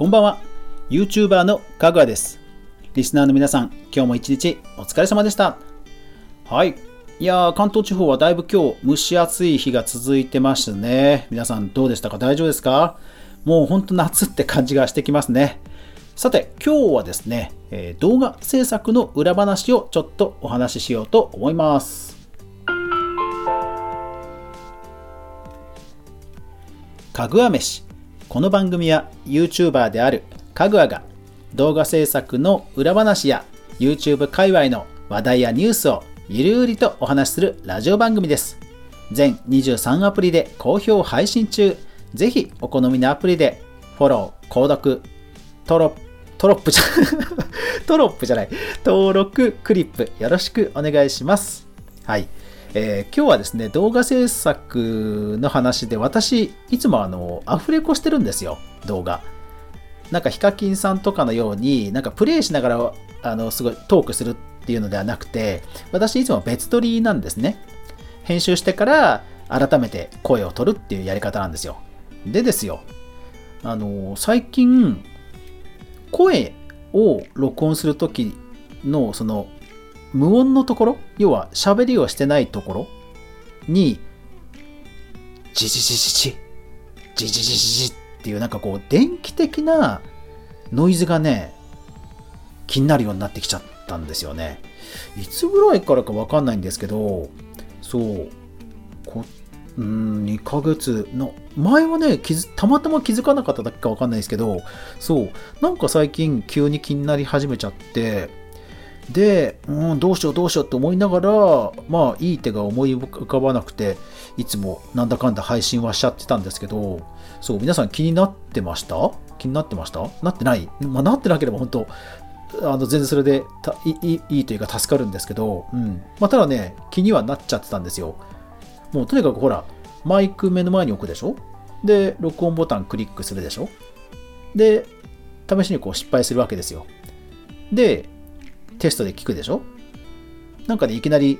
こんばんは。YouTuber のかぐわです。リスナーの皆さん、今日も一日お疲れ様でした。はい。いやー、関東地方はだいぶ今日蒸し暑い日が続いてますね。皆さんどうでしたか？大丈夫ですか？もうほんと夏って感じがしてきますね。さて、今日はですね、えー動画制作の裏話をちょっとお話ししようと思います。かぐわ飯。この番組は YouTuber であるかぐわが動画制作の裏話や YouTube 界隈の話題やニュースをゆるうりとお話しするラジオ番組です。全23アプリで好評配信中。ぜひお好みのアプリでフォロー、購読、トロトロップじゃ、トロップじゃない、登録、クリップよろしくお願いします。はい。えー今日はですね、動画制作の話で、私、いつもあの、アフレコしてるんですよ、動画。なんか、ヒカキンさんとかのように、なんか、プレイしながら、あの、すごいトークするっていうのではなくて、私、いつも別撮りなんですね。編集してから、改めて声を取るっていうやり方なんですよ。でですよ、あの、最近、声を録音するときの、その、無音のところ？要は喋りをしてないところ？にジジジジジジジジジジっていうなんかこう電気的なノイズがね気になるようになってきちゃったんですよね。いつぐらいからかわかんないんですけどそうこうん2ヶ月。の前はね気づたまたま気づかなかっただけかわかんないですけどそうなんか最近急に気になり始めちゃってで、うん、どうしようどうしようって思いながら、まあ、いい手が思い浮かばなくて、いつもなんだかんだ配信はしちゃってたんですけど、そう、皆さん気になってました？気になってました？なってない？まあ、なってなければ本当、あの全然それでたいいいいというか助かるんですけど、うん。まあ、ただね、気にはなっちゃってたんですよ。もうとにかくほら、マイク目の前に置くでしょ？で、録音ボタンクリックするでしょ？で、試しにこう失敗するわけですよ。で、テストで聞くでしょ？なんかでいきなり、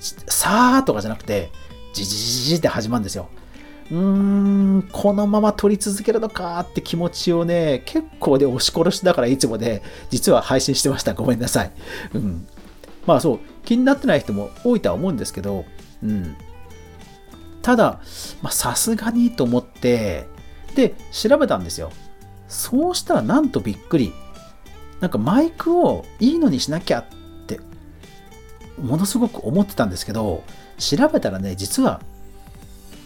さーとかじゃなくて、じじじじって始まるんですよ。うーん、このまま撮り続けるのかって気持ちをね、結構で押し殺しだからいつもね、実は配信してました。ごめんなさい。うん。まあそう、気になってない人も多いとは思うんですけど、うん。ただ、さすがにと思って、で、調べたんですよ。そうしたらなんとびっくり。なんかマイクをいいのにしなきゃってものすごく思ってたんですけど調べたらね実は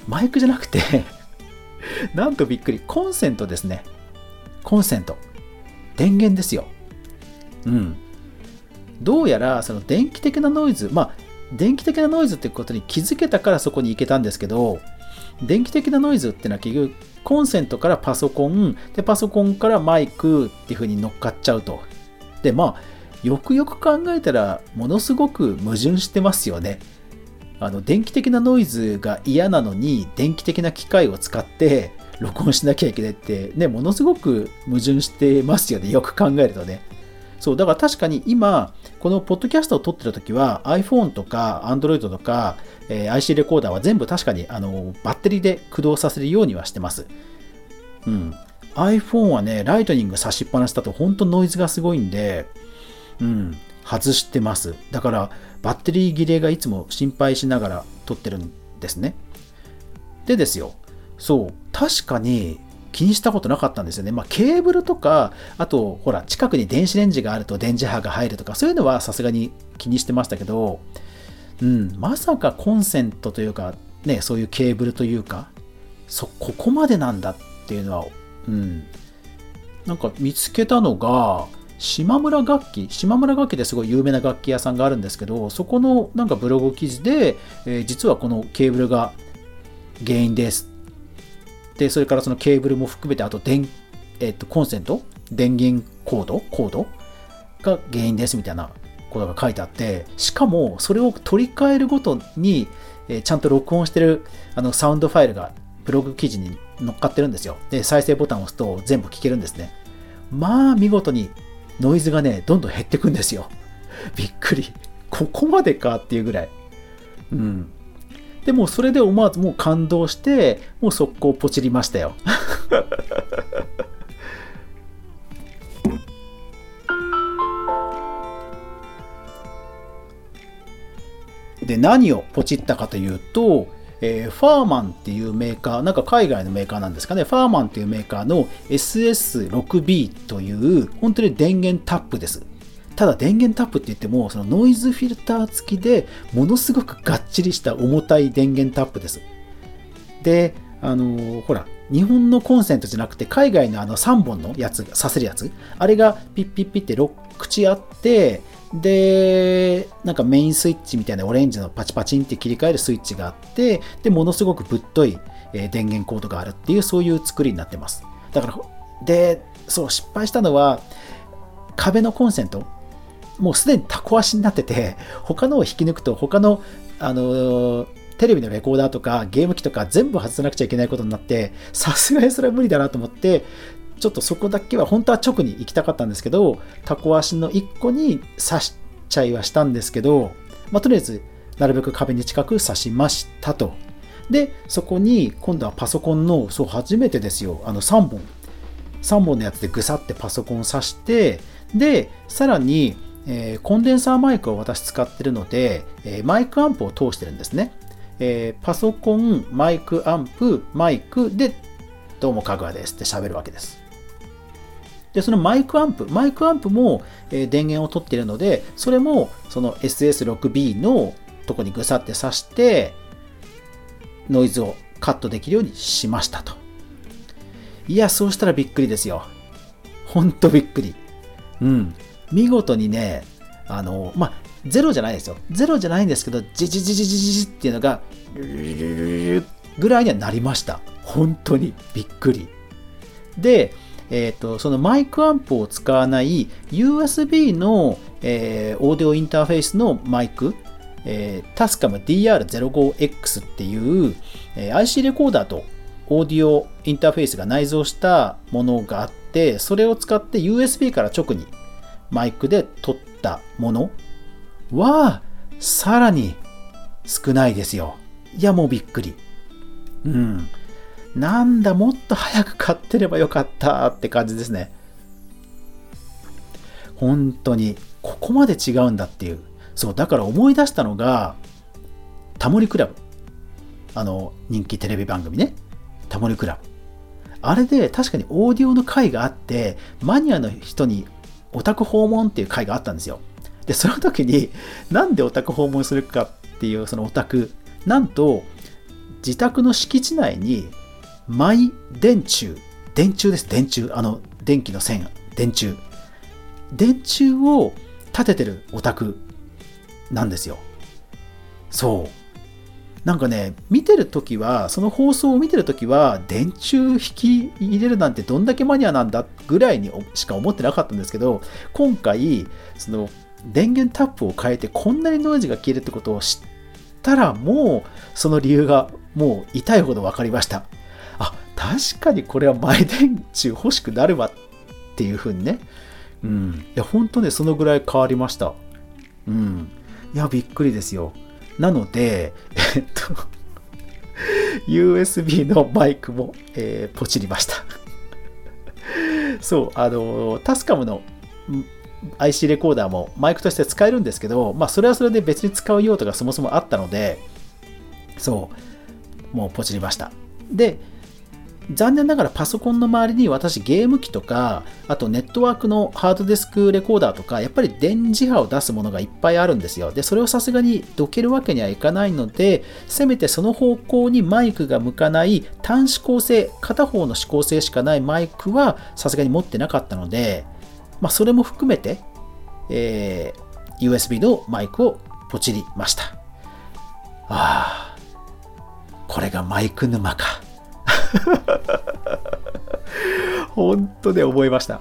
マイクじゃなくて なんとびっくりコンセントですね。コンセント。電源ですよ。うん。どうやらその電気的なノイズまあ電気的なノイズってことに気づけたからそこに行けたんですけど電気的なノイズっていうのは結局コンセントからパソコンでパソコンからマイクっていう風に乗っかっちゃうと。でまあよくよく考えたらものすごく矛盾してますよね。あの電気的なノイズが嫌なのに電気的な機械を使って録音しなきゃいけないってねものすごく矛盾してますよね。よく考えるとね。そうだから確かに今このポッドキャストを撮ってる時は iPhone とか Android とか、えー IC レコーダーは全部確かにあのバッテリーで駆動させるようにはしてます。うん。iPhone はね、ライトニング差しっぱなしだと本当ノイズがすごいんで、うん、外してます。だからバッテリー切れがいつも心配しながら撮ってるんですね。でですよ、そう、確かに気にしたことなかったんですよね。まあ、ケーブルとか、あと、ほら、近くに電子レンジがあると電磁波が入るとか、そういうのはさすがに気にしてましたけど、うん、まさかコンセントというか、ね、そういうケーブルというか、そ、ここまでなんだっていうのは、うん、なんか見つけたのが、島村楽器、島村楽器ですごい有名な楽器屋さんがあるんですけど、そこのなんかブログ記事で、えー実はこのケーブルが原因ですで、それからそのケーブルも含めて、あと電、えっと、コンセント？電源コード？コード？が原因ですみたいなことが書いてあって、しかもそれを取り替えるごとに、えーちゃんと録音してるあのサウンドファイルがブログ記事に乗っかってるんですよ。で、再生ボタンを押すと全部聞けるんですね。まあ、見事にノイズがね、どんどん減ってくんですよ。びっくり。ここまでかっていうぐらい。うん。でもそれで思わずもう感動してもう速攻ポチりましたよ。で何をポチったかというと、えー、ファーマンっていうメーカーなんか海外のメーカーなんですかね。ファーマンっていうメーカーの SS6B という本当に電源タップです。ただ電源タップって言っても、そのノイズフィルター付きでものすごくがっちりした重たい電源タップです。で、あのー、ほら、日本のコンセントじゃなくて、海外のあの3本のやつ、させるやつ、あれがピッピッピって6口あって、で、なんかメインスイッチみたいなオレンジのパチパチンって切り替えるスイッチがあって、で、ものすごくぶっとい、電源コードがあるっていう、そういう作りになってます。だから、で、そう、失敗したのは、壁のコンセント、もうすでにタコ足になってて、他のを引き抜くと、他の、あのテレビのレコーダーとかゲーム機とか全部外さなくちゃいけないことになって、さすがにそれは無理だなと思って、ちょっとそこだけは本当は直に行きたかったんですけど、タコ足の1個に刺しちゃいはしたんですけど、まあ、とりあえずなるべく壁に近く刺しましたと。で、そこに今度はパソコンの、そう、初めてですよ、あの3本、3本のやつでぐさってパソコンを刺して、で、さらに、えー、コンデンサーマイクを私使ってるので、えー、マイクアンプを通してるんですね。えー、パソコン、マイクアンプ、マイクで、どうもかぐわですって喋るわけです。で、そのマイクアンプ、マイクアンプも、え、電源を取っているので、それもその SS6B のとこにぐさって挿して、ノイズをカットできるようにしましたと。いや、そうしたらびっくりですよ。ほんとびっくり。うん。見事にね、あの、まあ、ゼロじゃないですよ。ゼロじゃないんですけど、ジジジジジジっていうのが、ぐらいにはなりました。本当にびっくり。で、えーと、そのマイクアンプを使わない USB の、えー、オーディオインターフェースのマイク、えー、タスカム DR05X っていう、えー、IC レコーダーとオーディオインターフェースが内蔵したものがあって、それを使って USB から直にマイクで撮ったものは、さらに少ないですよ。いや、もうびっくり。うん。なんだ、もっと早く買ってればよかったって感じですね。本当に、ここまで違うんだっていう。そう、だから思い出したのが、タモリクラブ。あの、人気テレビ番組ね。タモリクラブ。あれで確かにオーディオの回があって、マニアの人にオタク訪問っていう回があったんですよ。で、その時に、なんでオタク訪問するかっていうそのオタク、なんと、自宅の敷地内にマイ電柱、電柱です、電柱。あの、電気の線、電柱。電柱を立ててるオタクなんですよ。そう。なんかね、見てるときは、その放送を見てるときは、電柱引き入れるなんてどんだけマニアなんだぐらいにしか思ってなかったんですけど、今回、その電源タップを変えてこんなにノイズが消えるってことを知ったら、もうその理由がもう痛いほど分かりました。あ、確かにこれは前電柱欲しくなるわっていう風にね。うん。いや、本当ね、そのぐらい変わりました。うん。いや、びっくりですよ。なので、えっと、USB のマイクも、えー、ポチりました。そう、あの、タスカムの IC レコーダーもマイクとして使えるんですけど、まあ、それはそれで別に使う用途がそもそもあったので、そう、もうポチりました。で、残念ながらパソコンの周りに私ゲーム機とか、あとネットワークのハードディスクレコーダーとか、やっぱり電磁波を出すものがいっぱいあるんですよ。で、それをさすがにどけるわけにはいかないので、せめてその方向にマイクが向かない単指向性、片方の指向性しかないマイクはさすがに持ってなかったので、まあ、それも含めて、えー、USB のマイクをポチりました。ああ、これがマイク沼か。本当で思いました。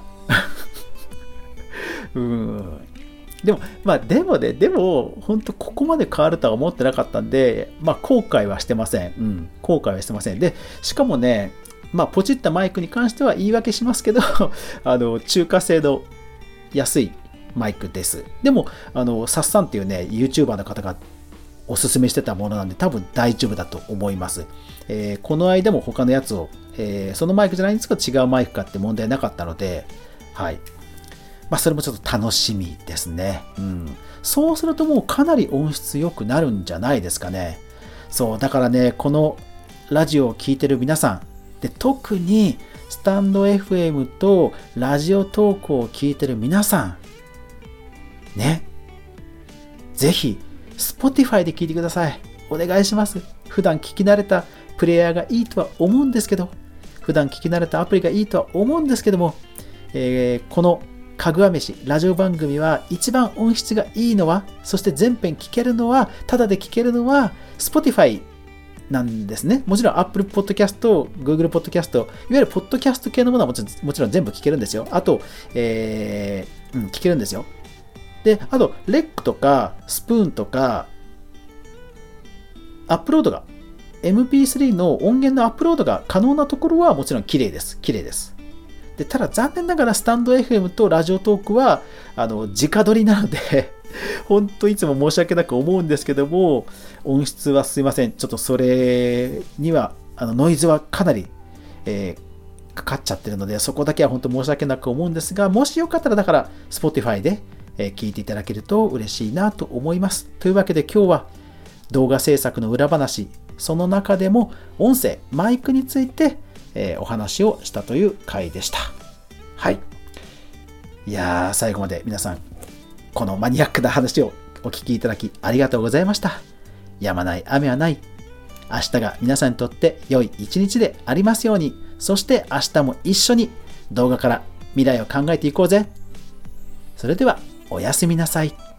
うん。でも、まあ、でもね、でも、本当ここまで変わるとは思ってなかったんで、まあ、後悔はしてません。うん、後悔はしてません。で、しかもね、まあ、ポチったマイクに関しては言い訳しますけど、あの、中華製の安いマイクです。でも、あの、サッサンっていうね、YouTuber の方がおすすめしてたものなんで多分大丈夫だと思います。えー、この間も他のやつを、えー、そのマイクじゃないんですけど違うマイクかって問題なかったので、はい。まあ、それもちょっと楽しみですね。うん。そうするともうかなり音質良くなるんじゃないですかね。そう、だからね、このラジオを聴いてる皆さん、で特にスタンド FM とラジオ投稿を聞いてる皆さん、ね、ぜひ Spotify で聞いてください。お願いします。普段聞き慣れたプレイヤーがいいとは思うんですけど、普段聞き慣れたアプリがいいとは思うんですけども、えー、このかぐわ飯ラジオ番組は一番音質がいいのは、そして全編聞けるのは、ただで聞けるのは、Spotify なんですね。もちろん Apple Podcast、Google Podcast、いわゆるポッドキャスト系のものはもちろんもちろん全部聞けるんですよ。あと、えー、うん、聞けるんですよ。で、あと、レックとか、スプーンとか、アップロードが、MP3 の音源のアップロードが可能なところはもちろん綺麗です。綺麗です。でただ残念ながらスタンド FM とラジオトークはあの直撮りなので 本当いつも申し訳なく思うんですけども音質はすいませんちょっとそれにはあのノイズはかなり、えー、かかっちゃってるのでそこだけは本当申し訳なく思うんですがもしよかったらだから Spotify で、えー、聞いていただけると嬉しいなと思いますというわけで今日は動画制作の裏話その中でも音声マイクについてえー、お話をしたという回でした。はい。いやー、最後まで皆さん、このマニアックな話をお聞きいただきありがとうございました。やまない雨はない。明日が皆さんにとって良い一日でありますように、そして明日も一緒に動画から未来を考えていこうぜ。それでは、おやすみなさい。